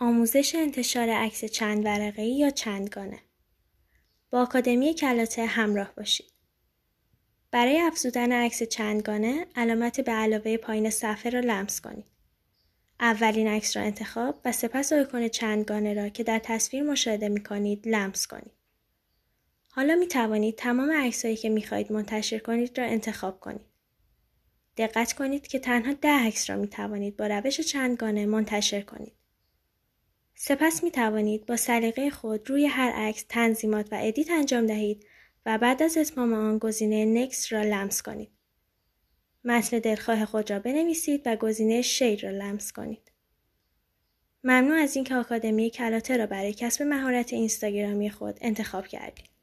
آموزش انتشار عکس چند ورقه یا چندگانه با آکادمی کلاته همراه باشید. برای افزودن عکس چندگانه علامت به علاوه پایین صفحه را لمس کنید. اولین عکس را انتخاب و سپس آیکون چندگانه را که در تصویر مشاهده می کنید لمس کنید. حالا می توانید تمام عکسهایی که می خواهید منتشر کنید را انتخاب کنید. دقت کنید که تنها ده عکس را می توانید با روش چندگانه منتشر کنید. سپس می توانید با سلیقه خود روی هر عکس تنظیمات و edit انجام دهید و بعد از اتمام آن گزینه نکس را لمس کنید. متن دلخواه خود را بنویسید و گزینه share را لمس کنید. ممنون از اینکه آکادمی کلاته را برای کسب مهارت اینستاگرامی خود انتخاب کردید.